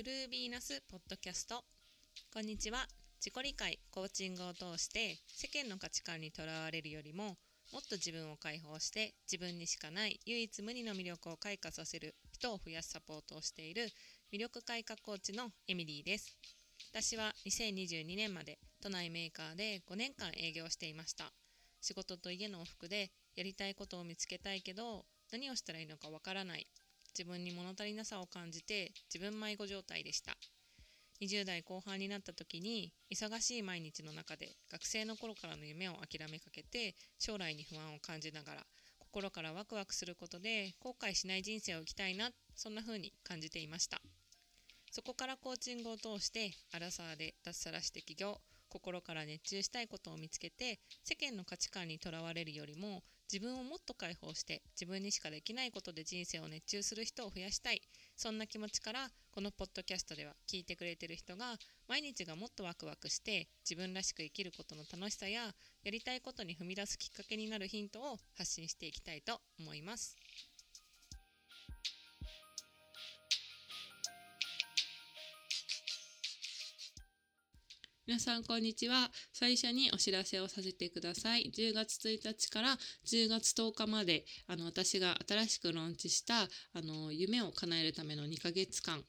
True Venus ポッドキャスト。こんにちは。自己理解コーチングを通して世間の価値観にとらわれるよりももっと自分を解放して自分にしかない唯一無二の魅力を開花させる人を増やすサポートをしている魅力開花コーチのエミリーです。私は2022年まで都内メーカーで5年間営業していました。仕事と家の往復でやりたいことを見つけたいけど何をしたらいいのかわからない自分に物足りなさを感じて自分迷子状態でした。20代後半になった時に忙しい毎日の中で学生の頃からの夢を諦めかけて将来に不安を感じながら心からワクワクすることで後悔しない人生を生きたいなそんな風に感じていました。そこからコーチングを通してアラサーで脱サラして起業心から熱中したいことを見つけて世間の価値観にとらわれるよりも自分をもっと解放して自分にしかできないことで人生を熱中する人を増やしたいそんな気持ちからこのポッドキャストでは聞いてくれてる人が毎日がもっとワクワクして自分らしく生きることの楽しさややりたいことに踏み出すきっかけになるヒントを発信していきたいと思います。皆さんこんにちは最初にお知らせをさせてください10月1日から10月10日まであの私が新しくローンチしたあの夢を叶えるための2ヶ月間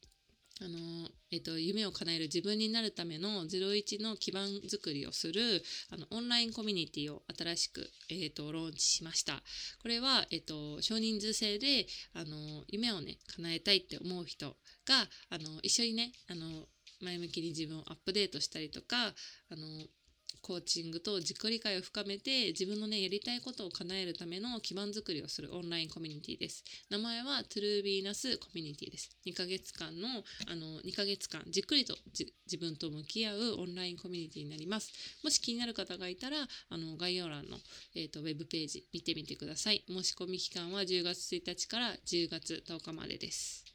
あのえっと、夢を叶える自分になるための01の基盤づくりをするあのオンラインコミュニティを新しく、えっと、ローンチしました。これは、えっと、少人数制であの夢をね叶えたいって思う人があの一緒にねあの前向きに自分をアップデートしたりとかあのコーチングと自己理解を深めて自分のねやりたいことを叶えるための基盤づくりをするオンラインコミュニティです。名前はトゥルービーナスコミュニティです。2ヶ月間のあの2ヶ月間じっくりと自分と向き合うオンラインコミュニティになります。もし気になる方がいたらあの概要欄の、えー、とウェブページ見てみてください。申し込み期間は10月1日から10月10日までです。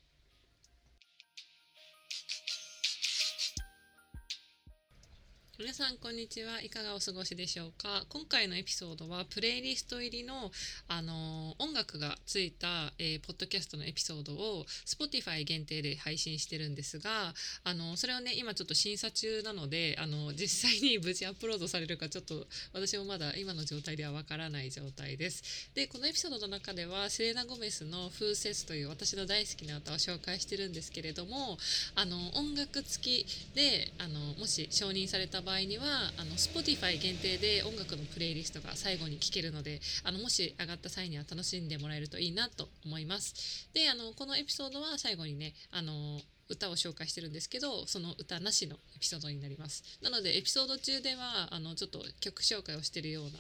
皆さんこんにちは。いかがお過ごしでしょうか？今回のエピソードはプレイリスト入りの、あの音楽がついた、えー、ポッドキャストのエピソードを Spotify 限定で配信してるんですが、あのそれをね今ちょっと審査中なのであの実際に無事アップロードされるかちょっと私もまだ今の状態ではわからない状態です。でこのエピソードの中ではセレナ・ゴメスの「風雪」という私の大好きな歌を紹介してるんですけれどもあの音楽付きであのもし承認された場合にはあの Spotify 限定で音楽のプレイリストが最後に聴けるのであのもし上がった際には楽しんでもらえるといいなと思います。であのこのエピソードは最後にねあの歌を紹介してるんですけどその歌なしのエピソードになります。なのでエピソード中ではあのちょっと曲紹介をしてるような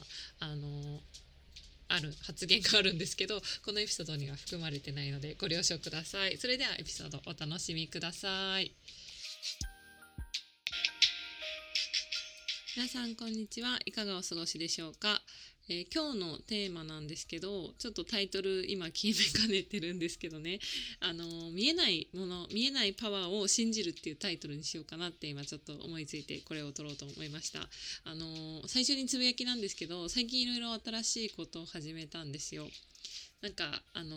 あのある発言があるんですけどこのエピソードには含まれてないのでご了承ください。それではエピソードお楽しみください。皆さんこんにちは。いかがお過ごしでしょうか、えー、今日のテーマなんですけどちょっとタイトル今決めかねてるんですけどね。あの見えないもの見えないパワーを信じるっていうタイトルにしようかなって今ちょっと思いついてこれを撮ろうと思いました。あの最初につぶやきなんですけど最近いろいろ新しいことを始めたんですよ。なんかあの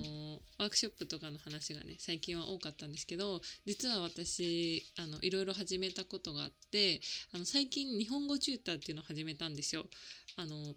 ワークショップとかの話がね最近は多かったんですけど実は私あのいろいろ始めたことがあってあの最近日本語チューターっていうのを始めたんですよ。あの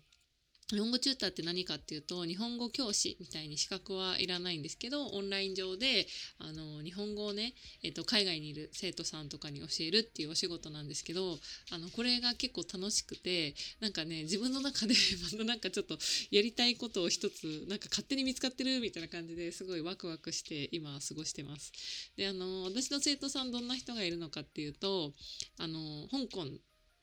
日本語チューターって何かっていうと日本語教師みたいに資格はいらないんですけどオンライン上であの日本語をね、えっと、海外にいる生徒さんとかに教えるっていうお仕事なんですけどあのこれが結構楽しくてなんかね自分の中で またなんかちょっとやりたいことを一つなんか勝手に見つかってるみたいな感じですごいワクワクして今過ごしてます。であの私の生徒さんどんな人がいるのかっていうとあの香港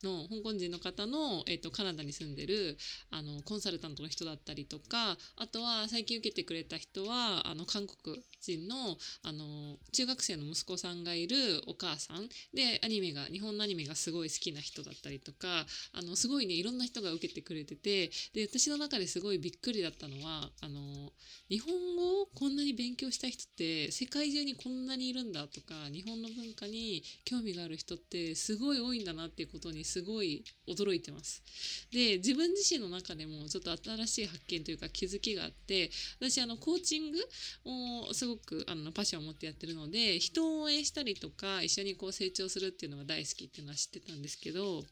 の香港人の方の、えーと、カナダに住んでるあのコンサルタントの人だったりとかあとは最近受けてくれた人はあの韓国人のあの中学生の息子さんがいるお母さん。でアニメが日本のアニメがすごい好きな人だったりとかあのすごいねいろんな人が受けてくれててで私の中ですごいびっくりだったのはあの日本語をこんなに勉強した人って世界中にこんなにいるんだとか日本の文化に興味がある人ってすごい多いんだなっていうことにすごい驚いてますで自分自身の中でもちょっと新しい発見というか気づきがあって私あのコーチングをすごくあのパッションを持ってやってるので人を応援したりとか一緒にこう成長するっていうのが大好きっていうのは知ってたんですけど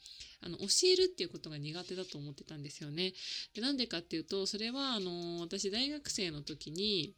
あの教えるっていうことが苦手だと思ってたんですよね。でなんでかっていうとそれはあの私大学生の時に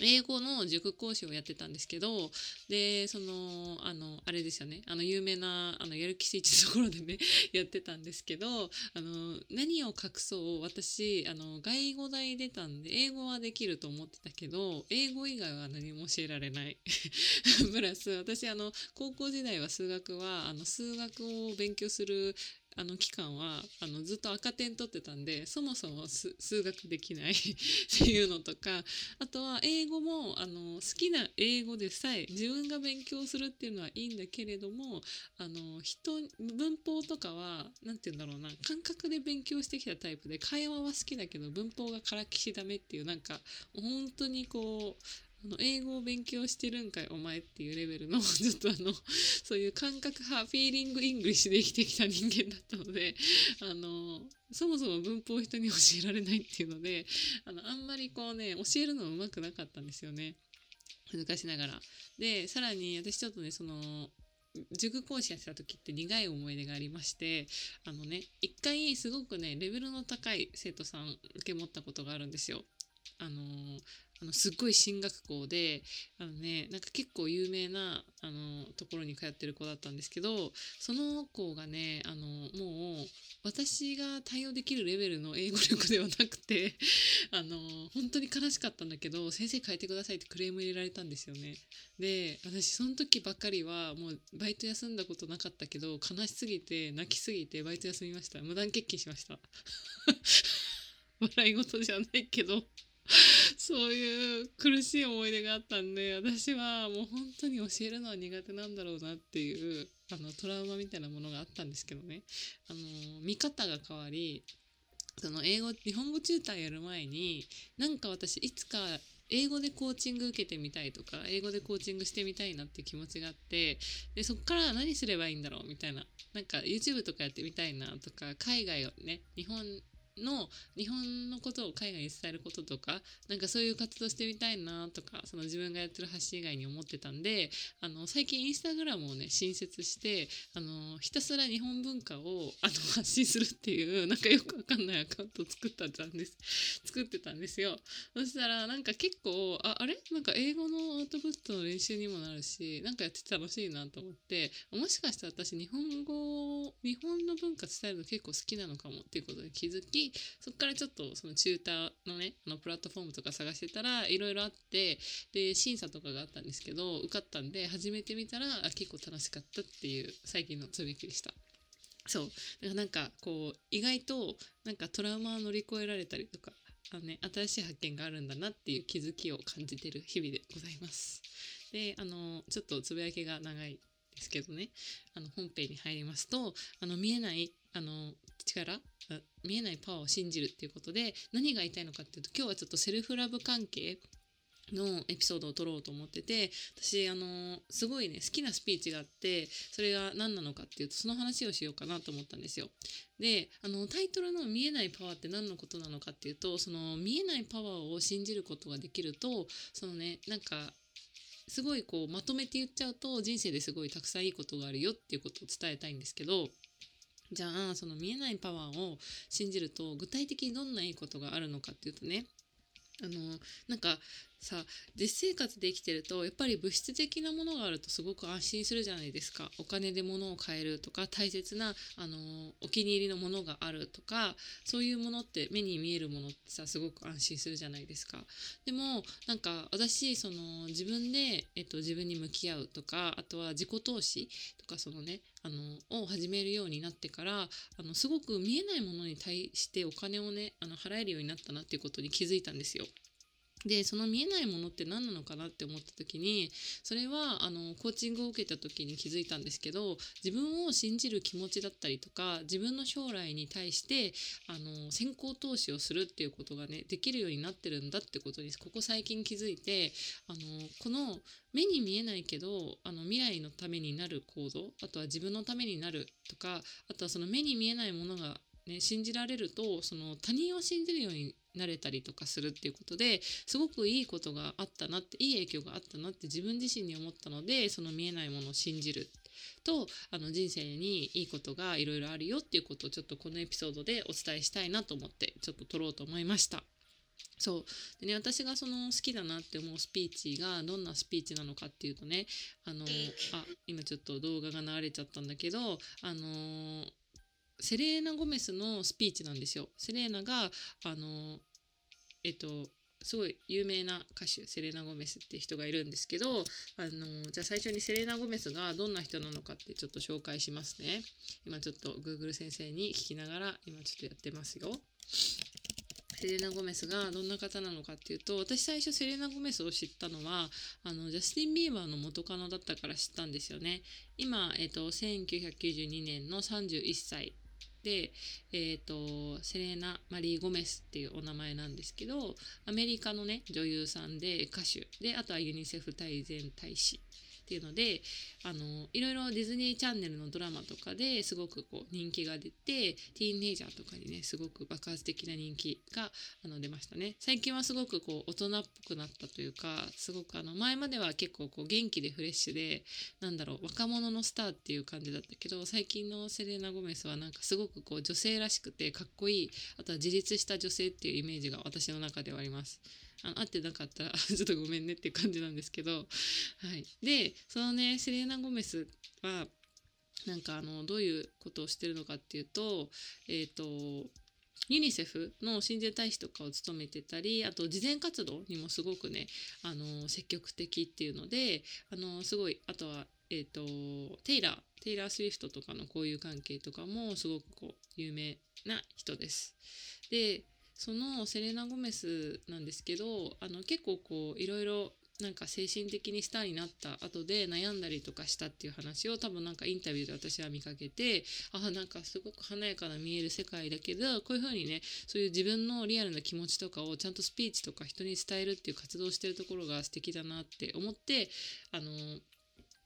英語の塾講師をやってたんですけどでそのあのあれですよね。あの有名なあのやる気スイッチのところでね やってたんですけどあの何を隠そう私あの外語大出たんで英語はできると思ってたけど英語以外は何も教えられない。プラス私あの高校時代は数学はあの数学を勉強するあの期間はあのずっと赤点取ってたんでそもそも数学できない っていうのとかあとは英語もあの好きな英語でさえ自分が勉強するっていうのはいいんだけれどもあの人文法とかは何て言うんだろうな感覚で勉強してきたタイプで会話は好きだけど文法がからきしダメっていうなんか本当にこうあの英語を勉強してるんかいお前っていうレベルの ちょっとあのそういう感覚派 feeling English で生きてきた人間だったので あのそもそも文法を人に教えられないっていうのであのあんまりこうね教えるのうまくなかったんですよね難しながら。でさらに私ちょっとねその塾講師やってた時って苦い思い出がありましてあのね一回すごくねレベルの高い生徒さん受け持ったことがあるんですよ。あのあのすっごい進学校であのねなんか結構有名なあのところに通ってる子だったんですけどその子がねあのもう私が対応できるレベルの英語力ではなくて あの本当に悲しかったんだけど先生変えてくださいってクレーム入れられたんですよね。で私その時ばっかりはもうバイト休んだことなかったけど悲しすぎて泣きすぎてバイト休みました。無断欠勤しました。笑い事じゃないけど。そういう苦しい思い出があったんで私はもう本当に教えるのは苦手なんだろうなっていうあのトラウマみたいなものがあったんですけどね。あの見方が変わりその英語日本語チューターやる前になんか私いつか英語でコーチング受けてみたいとか英語でコーチングしてみたいなって気持ちがあってでそこから何すればいいんだろうみたいななんか YouTube とかやってみたいなとか海外をね日本の日本のことを海外に伝えることとかなんかそういう活動してみたいなとかその自分がやってる発信以外に思ってたんであの最近インスタグラムをね新設してあのひたすら日本文化をあの発信するっていうなんかよくわかんないアカウントを作ったんです。作ってたんですよ。そしたらなんか結構ああれ？なんか英語のアウトプットの練習にもなるしなんかやってて楽しいなと思ってもしかしたら私日本語日本の文化伝えるの結構好きなのかもっていうことで気づきそこからちょっとそのチューターのねあのプラットフォームとか探してたらいろいろあってで審査とかがあったんですけど受かったんで始めてみたら結構楽しかったっていう最近のつぶやきでした。そうだからなんかこう意外となんかトラウマを乗り越えられたりとかあの、ね、新しい発見があるんだなっていう気づきを感じてる日々でございます。であのちょっとつぶやきが長いですけどねあの本編に入りますとあの見えないあの力？見えないパワーを信じるっていうことで何が言いたいのかっていうと今日はちょっとセルフラブ関係のエピソードを撮ろうと思ってて私あのすごいね好きなスピーチがあってそれが何なのかっていうとその話をしようかなと思ったんですよ。であのタイトルの「見えないパワー」って何のことなのかっていうとその見えないパワーを信じることができるとそのねなんかすごいこうまとめて言っちゃうと人生ですごいたくさんいいことがあるよっていうことを伝えたいんですけどじゃあその見えないパワーを信じると具体的にどんないいことがあるのかっていうとね。あのなんかさ実生活で生きてるとやっぱり物質的なものがあるとすごく安心するじゃないですかお金で物を買えるとか大切なあのお気に入りのものがあるとかそういうものって目に見えるものってさすごく安心するじゃないですかでもなんか私その自分で、えっと、自分に向き合うとかあとは自己投資とかそのねあのを始めるようになってからあのすごく見えないものに対してお金をねあの払えるようになったなっていうことに気づいたんですよ。でその見えないものって何なのかなって思った時にそれはあのコーチングを受けた時に気づいたんですけど自分を信じる気持ちだったりとか自分の将来に対してあの先行投資をするっていうことがねできるようになってるんだってことにここ最近気づいてあのこの目に見えないけどあの未来のためになる行動あとは自分のためになるとかあとはその目に見えないものがね、信じられるとその他人を信じるようになれたりとかするっていうことですごくいいことがあったなっていい影響があったなって自分自身に思ったのでその見えないものを信じるとあの人生にいいことがいろいろあるよっていうことをちょっとこのエピソードでお伝えしたいなと思ってちょっと撮ろうと思いました。そうでね私がその好きだなって思うスピーチがどんなスピーチなのかっていうとねあのあ今ちょっと動画が流れちゃったんだけどあのセレーナ・ゴメスのスピーチなんですよ。セレーナがあのえっとすごい有名な歌手セレーナ・ゴメスっていう人がいるんですけどあのじゃあ最初にセレーナ・ゴメスがどんな人なのかってちょっと紹介しますね。今ちょっと Google 先生に聞きながら今ちょっとやってますよ。セレーナ・ゴメスがどんな方なのかっていうと私最初セレーナ・ゴメスを知ったのはあのジャスティン・ビーバーの元カノだったから知ったんですよね。今、えっと、1992年の31歳で、えーと、セレーナ・マリー・ゴメスっていうお名前なんですけどアメリカのね女優さんで歌手。であとはユニセフ大全大使。っていうのであのいろいろディズニーチャンネルのドラマとかですごくこう人気が出てティーンネイジャーとかにねすごく爆発的な人気があの出ましたね最近はすごくこう大人っぽくなったというかすごくあの前までは結構こう元気でフレッシュでなんだろう若者のスターっていう感じだったけど最近のセレーナ・ゴメスはなんかすごくこう女性らしくてかっこいいあとは自立した女性っていうイメージが私の中ではあります。あの会ってなかったら ちょっとごめんねっていう感じなんですけど、はい、でそのねセレーナ・ゴメスはなんかあのどういうことをしてるのかっていうとえっ、ー、とユニセフの親善大使とかを務めてたりあと慈善活動にもすごくねあの積極的っていうのであのすごいあとは、えーと、テイラーテイラー・スウィフトとかの交友関係とかもすごくこう有名な人です。でそのセレナ・ゴメスなんですけどあの結構こういろいろなんか精神的にスターになった後で悩んだりとかしたっていう話を多分なんかインタビューで私は見かけてあなんかすごく華やかな見える世界だけどこういう風にねそういう自分のリアルな気持ちとかをちゃんとスピーチとか人に伝えるっていう活動をしてるところが素敵だなって思ってあの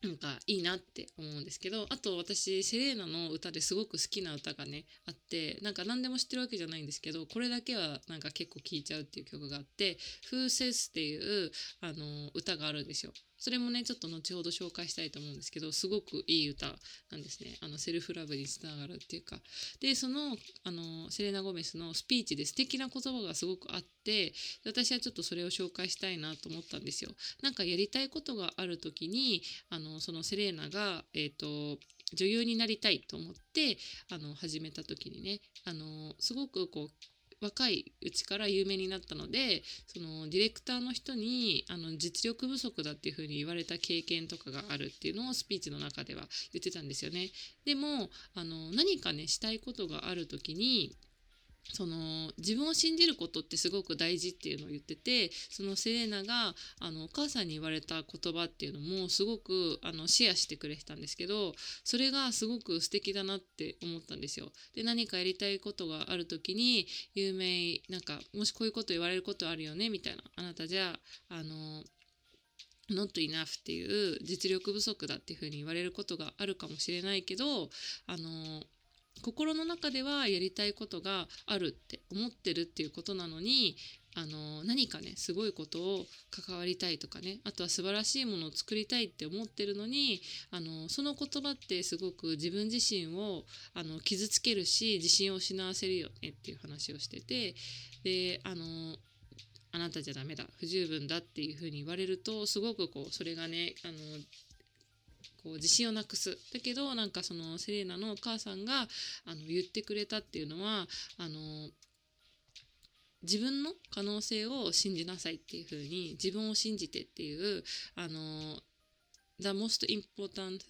なんかいいなって思うんですけどあと私セレーナの歌ですごく好きな歌がねあってなんか何でも知ってるわけじゃないんですけどこれだけはなんか結構聴いちゃうっていう曲があって「風セス」っていうあの歌があるんですよ。それもねちょっと後ほど紹介したいと思うんですけどすごくいい歌なんですね。あのセルフラブにつながるっていうか。でそのあのセレナ・ゴメスのスピーチで素敵な言葉がすごくあって私はちょっとそれを紹介したいなと思ったんですよ。なんかやりたいことがある時にあのそのセレーナがえっ、ー、と女優になりたいと思ってあの始めた時にねあのすごくこう若いうちから有名になったのでそのディレクターの人にあの実力不足だっていうふうに言われた経験とかがあるっていうのをスピーチの中では言ってたんですよね。でもあの何かねしたいことがある時にその自分を信じることってすごく大事っていうのを言っててそのセレーナがあのお母さんに言われた言葉っていうのもすごくあのシェアしてくれてたんですけどそれがすごく素敵だなって思ったんですよ。で何かやりたいことがある時に有名なんかもしこういうこと言われることあるよねみたいなあなたじゃああの not enough っていう実力不足だっていうふうに言われることがあるかもしれないけどあの心の中ではやりたいことがあるって思ってるっていうことなのにあの何かねすごいことを関わりたいとかねあとは素晴らしいものを作りたいって思ってるのにあのその言葉ってすごく自分自身をあの傷つけるし自信を失わせるよねっていう話をしててであのあなたじゃダメだ不十分だっていうふうに言われるとすごくこうそれがねあのこう自信をなくす。だけどなんかそのセレーナのお母さんがあの言ってくれたっていうのはあの自分の可能性を信じなさいっていうふうに自分を信じてっていうあの The most important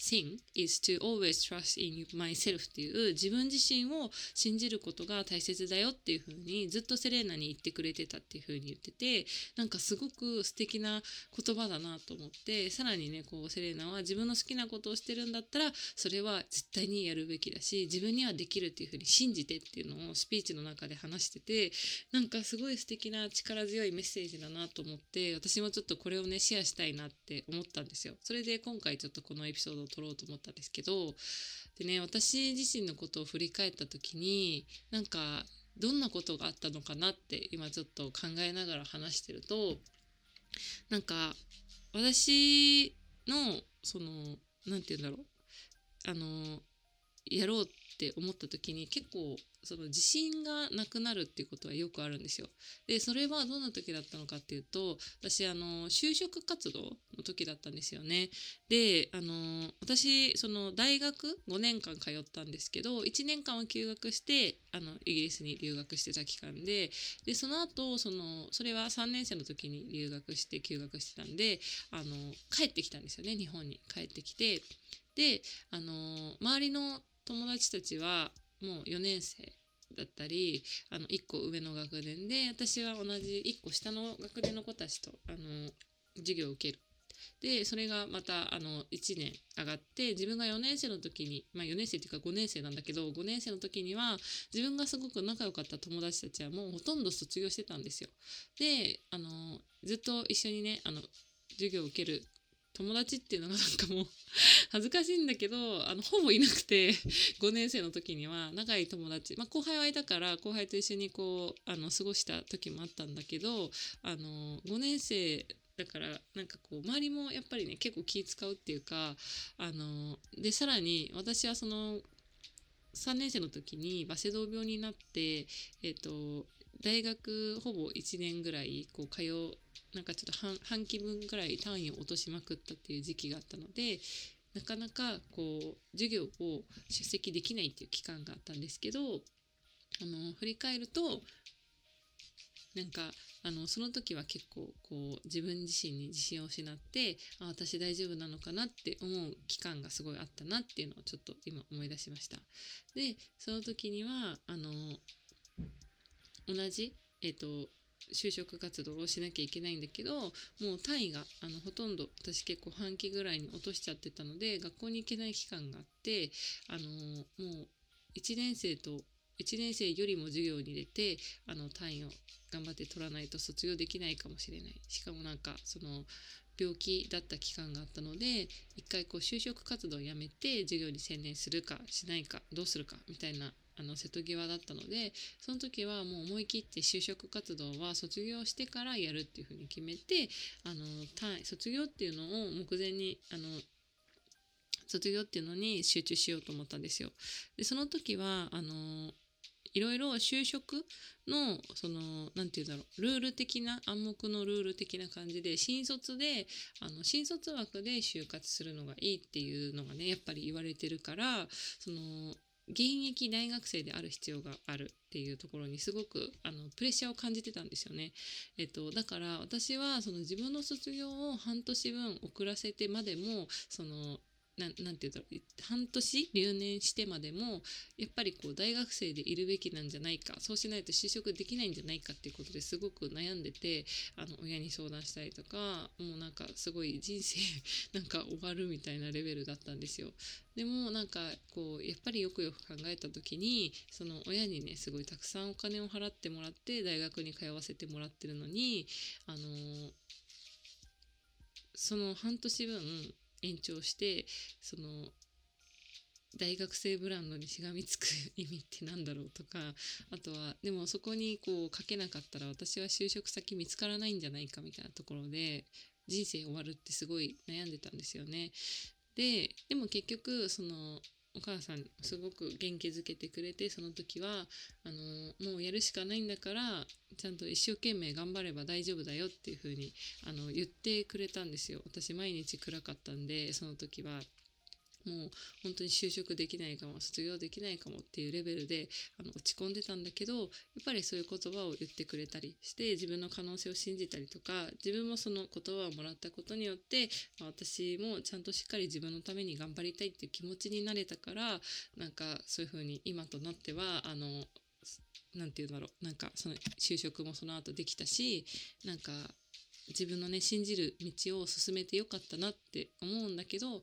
thing is to always trust in myself っていう自分自身を信じることが大切だよっていう風にずっとセレーナに言ってくれてたっていう風に言っててなんかすごく素敵な言葉だなと思ってさらにねこうセレーナは自分の好きなことをしてるんだったらそれは絶対にやるべきだし自分にはできるっていう風に信じてっていうのをスピーチの中で話しててなんかすごい素敵な力強いメッセージだなと思って私もちょっとこれをねシェアしたいなって思ったんですよ。それで今回ちょっとこのエピソード撮ろうと思ったんですけどでね私自身のことを振り返った時になんかどんなことがあったのかなって今ちょっと考えながら話してるとなんか私のその何て言うんだろうあのやろうって思った時に結構その自信がなくなるっていうことはよくあるんですよ。でそれはどんな時だったのかっていうと私あの就職活動の時だったんですよね。であの私その大学5年間通ったんですけど1年間は休学してあのイギリスに留学してた期間ででその後そのそれは3年生の時に留学して休学してたんであの帰ってきたんですよね日本に帰ってきてであの周りの友達たちはもう4年生だったりあの1個上の学年で私は同じ1個下の学年の子たちとあの授業を受ける。でそれがまたあの1年上がって自分が4年生の時にまあ4年生っていうか5年生なんだけど5年生の時には自分がすごく仲良かった友達たちはもうほとんど卒業してたんですよ。であのずっと一緒にねあの授業を受ける友達っていうのがなんかもう 恥ずかしいんだけどあのほぼいなくて5年生の時には仲い友達、まあ、後輩はいたから後輩と一緒にこうあの過ごした時もあったんだけどあの5年生だからなんかこう周りもやっぱりね結構気使うっていうかあのでさらに私はその3年生の時にバセドウ病になって、えーと、大学ほぼ1年ぐらいこう通なんかちょっと半半期分ぐらい単位を落としまくったっていう時期があったのでなかなかこう授業を出席できないっていう期間があったんですけどあの振り返るとなんかあのその時は結構こう自分自身に自信を失ってあ私大丈夫なのかなって思う期間がすごいあったなっていうのをちょっと今思い出しました。でその時にはあの同じ、えっ、と就職活動をしなきゃいけないんだけどもう単位があのほとんど私結構半期ぐらいに落としちゃってたので学校に行けない期間があってあのもう1年生と1年生よりも授業に出てあの単位を頑張って取らないと卒業できないかもしれない。しかもなんかその病気だった期間があったので一回こう就職活動をやめて授業に専念するかしないかどうするかみたいなあの瀬戸際だったのでその時はもう思い切って就職活動は卒業してからやるっていうふうに決めてあの卒業っていうのを目前にあの卒業っていうのに集中しようと思ったんですよ。でその時はあのいろいろ就職のその何て言うんだろうルール的な暗黙のルール的な感じで新卒であの新卒枠で就活するのがいいっていうのがねやっぱり言われてるからその現役大学生である必要があるっていうところにすごくあのプレッシャーを感じてたんですよね。えっと、だから私はその自分の卒業を半年分遅らせてまでもそのなんて言うんだろう半年留年してまでもやっぱりこう大学生でいるべきなんじゃないかそうしないと就職できないんじゃないかっていうことですごく悩んでてあの親に相談したりとかもうなんかすごい人生 なんか終わるみたいなレベルだったんですよ。でもなんかこうやっぱりよくよく考えた時にその親にねすごいたくさんお金を払ってもらって大学に通わせてもらってるのにあのその半年分延長してその大学生ブランドにしがみつく意味って何だろうとかあとはでもそこにこう書けなかったら私は就職先見つからないんじゃないかみたいなところで人生終わるってすごい悩んでたんですよね。ででも結局そのお母さんすごく元気づけてくれてその時はあのもうやるしかないんだからちゃんと一生懸命頑張れば大丈夫だよっていう風にあに言ってくれたんですよ。私毎日暗かったんでその時は。もう本当に就職できないかも卒業できないかもっていうレベルであの落ち込んでたんだけどやっぱりそういう言葉を言ってくれたりして自分の可能性を信じたりとか自分もその言葉をもらったことによって、まあ、私もちゃんとしっかり自分のために頑張りたいっていう気持ちになれたからなんかそういうふうに今となってはあのなんて言うんだろうなんかその就職もその後できたしなんか自分のね信じる道を進めてよかったなって思うんだけどやっ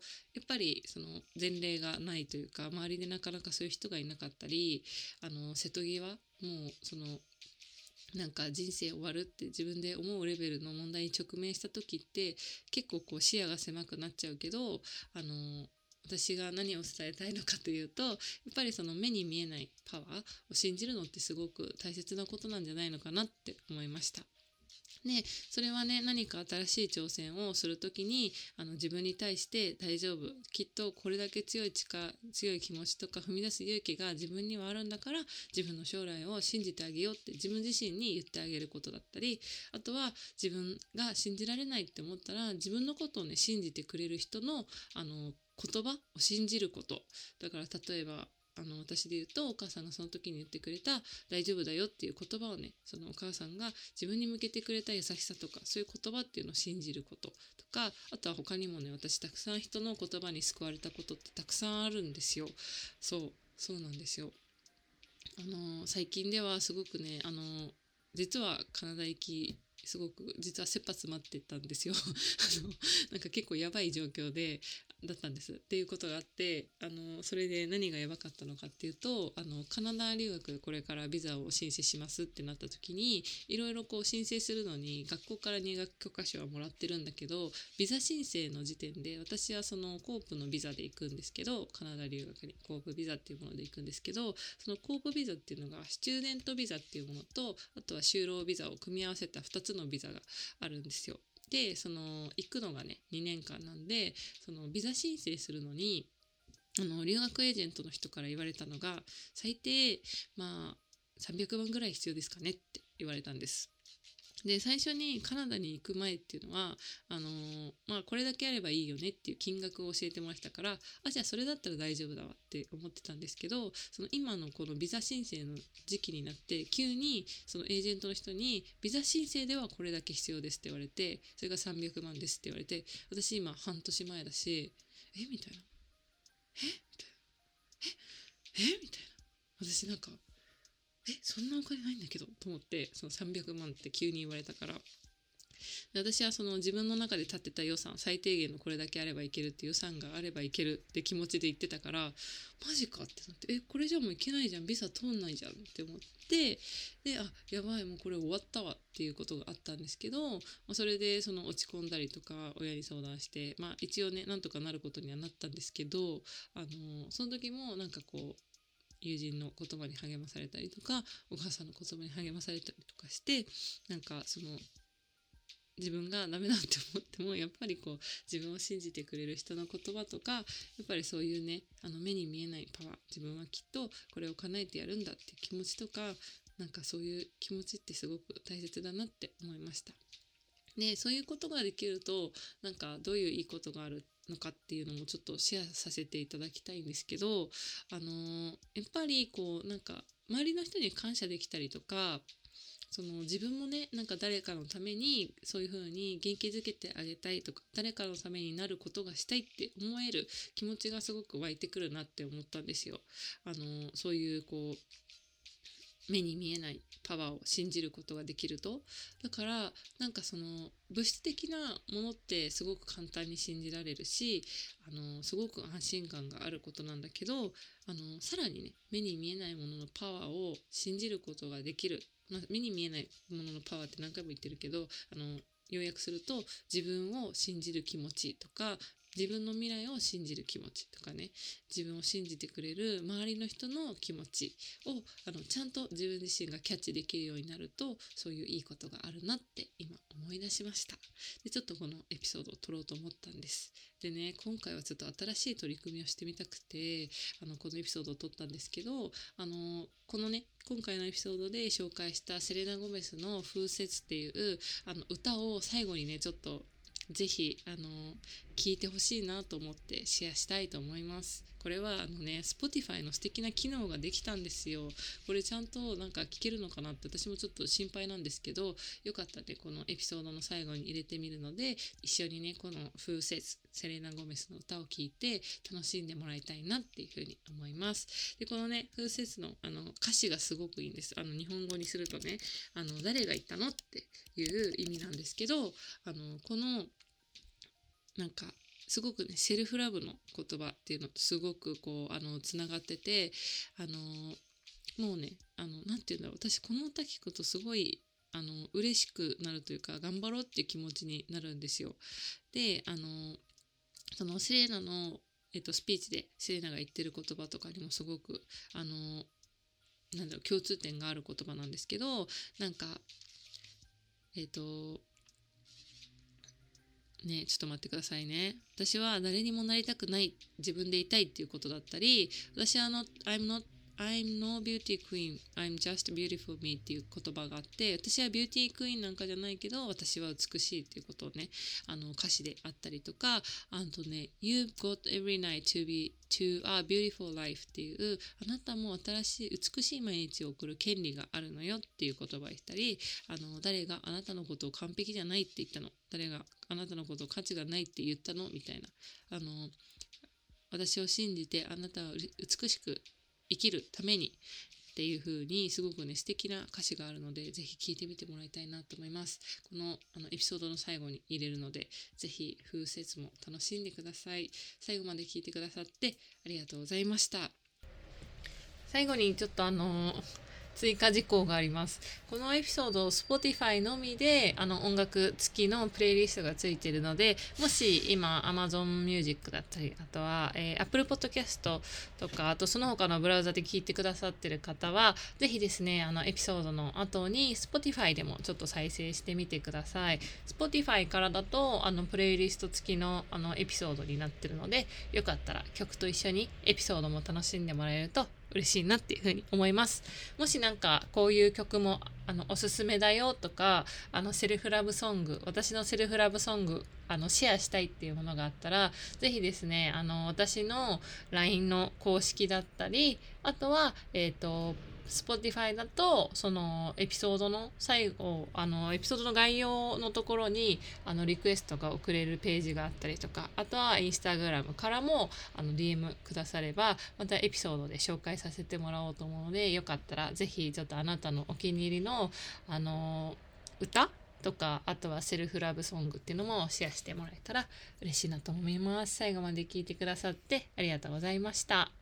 ぱりその前例がないというか周りでなかなかそういう人がいなかったりあの瀬戸際もうそのなんか人生終わるって自分で思うレベルの問題に直面した時って結構こう視野が狭くなっちゃうけどあの私が何を伝えたいのかというとやっぱりその目に見えないパワーを信じるのってすごく大切なことなんじゃないのかなって思いました。でそれはね何か新しい挑戦をする時にあの自分に対して大丈夫きっとこれだけ強い力強い気持ちとか踏み出す勇気が自分にはあるんだから自分の将来を信じてあげようって自分自身に言ってあげることだったりあとは自分が信じられないって思ったら自分のことをね信じてくれる人のあの言葉を信じること。だから例えばあの私で言うとお母さんがその時に言ってくれた「大丈夫だよ」っていう言葉をねそのお母さんが自分に向けてくれた優しさとかそういう言葉っていうのを信じることとかあとは他にもね私たくさん人の言葉に救われたことってたくさんあるんですよ。そうそうなんですよ。あの最近ではすごくねあの実はカナダ行きすごく実は切羽詰まってたんですよ。あのなんか結構やばい状況でだったんですっていうことがあってあのそれで何がやばかったのかっていうとあのカナダ留学これからビザを申請しますってなった時にいろいろこう申請するのに学校から入学許可証はもらってるんだけどビザ申請の時点で私はそのコープのビザで行くんですけどカナダ留学にコープビザっていうもので行くんですけどそのコープビザっていうのがスチューデントビザっていうものとあとは就労ビザを組み合わせた2つのビザがあるんですよ。でその行くのがね2年間なんでそのビザ申請するのにあの留学エージェントの人から言われたのが最低まあ300万ぐらい必要ですかねって言われたんです。で最初にカナダに行く前っていうのはあのー、まあ、これだけあればいいよねっていう金額を教えてもらったからあじゃあそれだったら大丈夫だわって思ってたんですけどその今のこのビザ申請の時期になって急にそのエージェントの人にビザ申請ではこれだけ必要ですって言われてそれが300万ですって言われて私今半年前だしえみたいな。えみたいな。ええみたいな。私なんかえそんなお金ないんだけどと思ってその300万って急に言われたから。私はその自分の中で立てた予算最低限のこれだけあればいけるって予算があればいけるって気持ちで言ってたからマジかってなってえこれじゃもういけないじゃんビザ通んないじゃんって思ってであやばいもうこれ終わったわっていうことがあったんですけど、まあ、それでその落ち込んだりとか親に相談してまあ一応ねなんとかなることにはなったんですけどあのその時もなんかこう友人の言葉に励まされたりとかお母さんの言葉に励まされたりとかしてなんかその自分がダメだって思ってもやっぱりこう自分を信じてくれる人の言葉とかやっぱりそういうねあの目に見えないパワー自分はきっとこれを叶えてやるんだって気持ちとかなんかそういう気持ちってすごく大切だなって思いました。でそういうことができるとなんかどういういいことがあるのかっていうのもちょっとシェアさせていただきたいんですけど、あの、やっぱりこうなんか周りの人に感謝できたりとかその自分もねなんか誰かのためにそういう風に元気づけてあげたいとか誰かのためになることがしたいって思える気持ちがすごく湧いてくるなって思ったんですよ。あの、そういうこう目に見えないパワーを信じることができると。だからなんかその物質的なものってすごく簡単に信じられるしあのすごく安心感があることなんだけどあのさらにね目に見えないもののパワーを信じることができる、まあ、目に見えないもののパワーって何回も言ってるけどあの要約すると自分を信じる気持ちとか自分の未来を信じる気持ちとかね自分を信じてくれる周りの人の気持ちをあのちゃんと自分自身がキャッチできるようになるとそういういいことがあるなって今思い出しました。でちょっとこのエピソードを撮ろうと思ったんです。でね今回はちょっと新しい取り組みをしてみたくてあのこのエピソードを撮ったんですけどあのこのね今回のエピソードで紹介したセレナ・ゴメスの「風雪」っていうあの歌を最後にねちょっとぜひあの聞いてほしいなと思ってシェアしたいと思います。これはあのね Spotify の素敵な機能ができたんですよ。これちゃんとなんか聞けるのかなって私もちょっと心配なんですけどよかったら、ね、このエピソードの最後に入れてみるので一緒にねこの「風雪」セレナ・ゴメスの歌を聴いて楽しんでもらいたいなっていうふうに思います。でこのね「風雪の」あの歌詞がすごくいいんです。あの日本語にするとねあの誰が言ったのっていう意味なんですけどあのこのなんかすごくねセルフラブの言葉っていうのとすごくこうあのつながっててあのもうねあのなて言うんだろう私この歌聞くとすごいあの嬉しくなるというか頑張ろうっていう気持ちになるんですよ。であのそのセレーナの、えっと、スピーチでセレーナが言ってる言葉とかにもすごくあのなんだろう共通点がある言葉なんですけどなんかえっ、とねちょっと待ってくださいね。私は誰にもなりたくない自分でいたいっていうことだったり私はあの I'm not I'm no beauty queen I'm just beautiful me っていう言葉があって私はビューティークイーンなんかじゃないけど私は美しいっていうことをねあの歌詞であったりとかあとね You've got every night to be to a beautiful life っていうあなたも新しい美しい毎日を送る権利があるのよっていう言葉をしたりあの誰があなたのことを完璧じゃないって言ったの誰があなたのことを価値がないって言ったのみたいな。あの私を信じてあなたは美しく生きるためにっていう風にすごくね素敵な歌詞があるのでぜひ聴いてみてもらいたいなと思います。このあのエピソードの最後に入れるのでぜひ風雪も楽しんでください。最後まで聴いてくださってありがとうございました。最後にちょっとあのー追加事項があります。このエピソード、Spotify のみであの音楽付きのプレイリストがついているので、もし今 Amazon Music だったり、あとは、えー、Apple Podcast とか、あとその他のブラウザで聞いてくださってる方は、ぜひですね、あのエピソードの後に Spotify でもちょっと再生してみてください。Spotify からだと、あのプレイリスト付きのあのエピソードになってるので、よかったら曲と一緒にエピソードも楽しんでもらえると嬉しいなっていうふうに思います。もしなんかこういう曲もあのおすすめだよとかあのセルフラブソング私のセルフラブソングあのシェアしたいっていうものがあったら是非ですねあの私の LINE の公式だったりあとはえっ、ー、と Spotify だとそのエピソードの最後あのエピソードの概要のところにあのリクエストが送れるページがあったりとかあとは Instagram からもあの DM くださればまたエピソードで紹介させてもらおうと思うのでよかったら是非ちょっとあなたのお気に入りのあの歌とかあとはセルフラブソングっていうのもシェアしてもらえたら嬉しいなと思います。最後まで聞いてくださってありがとうございました。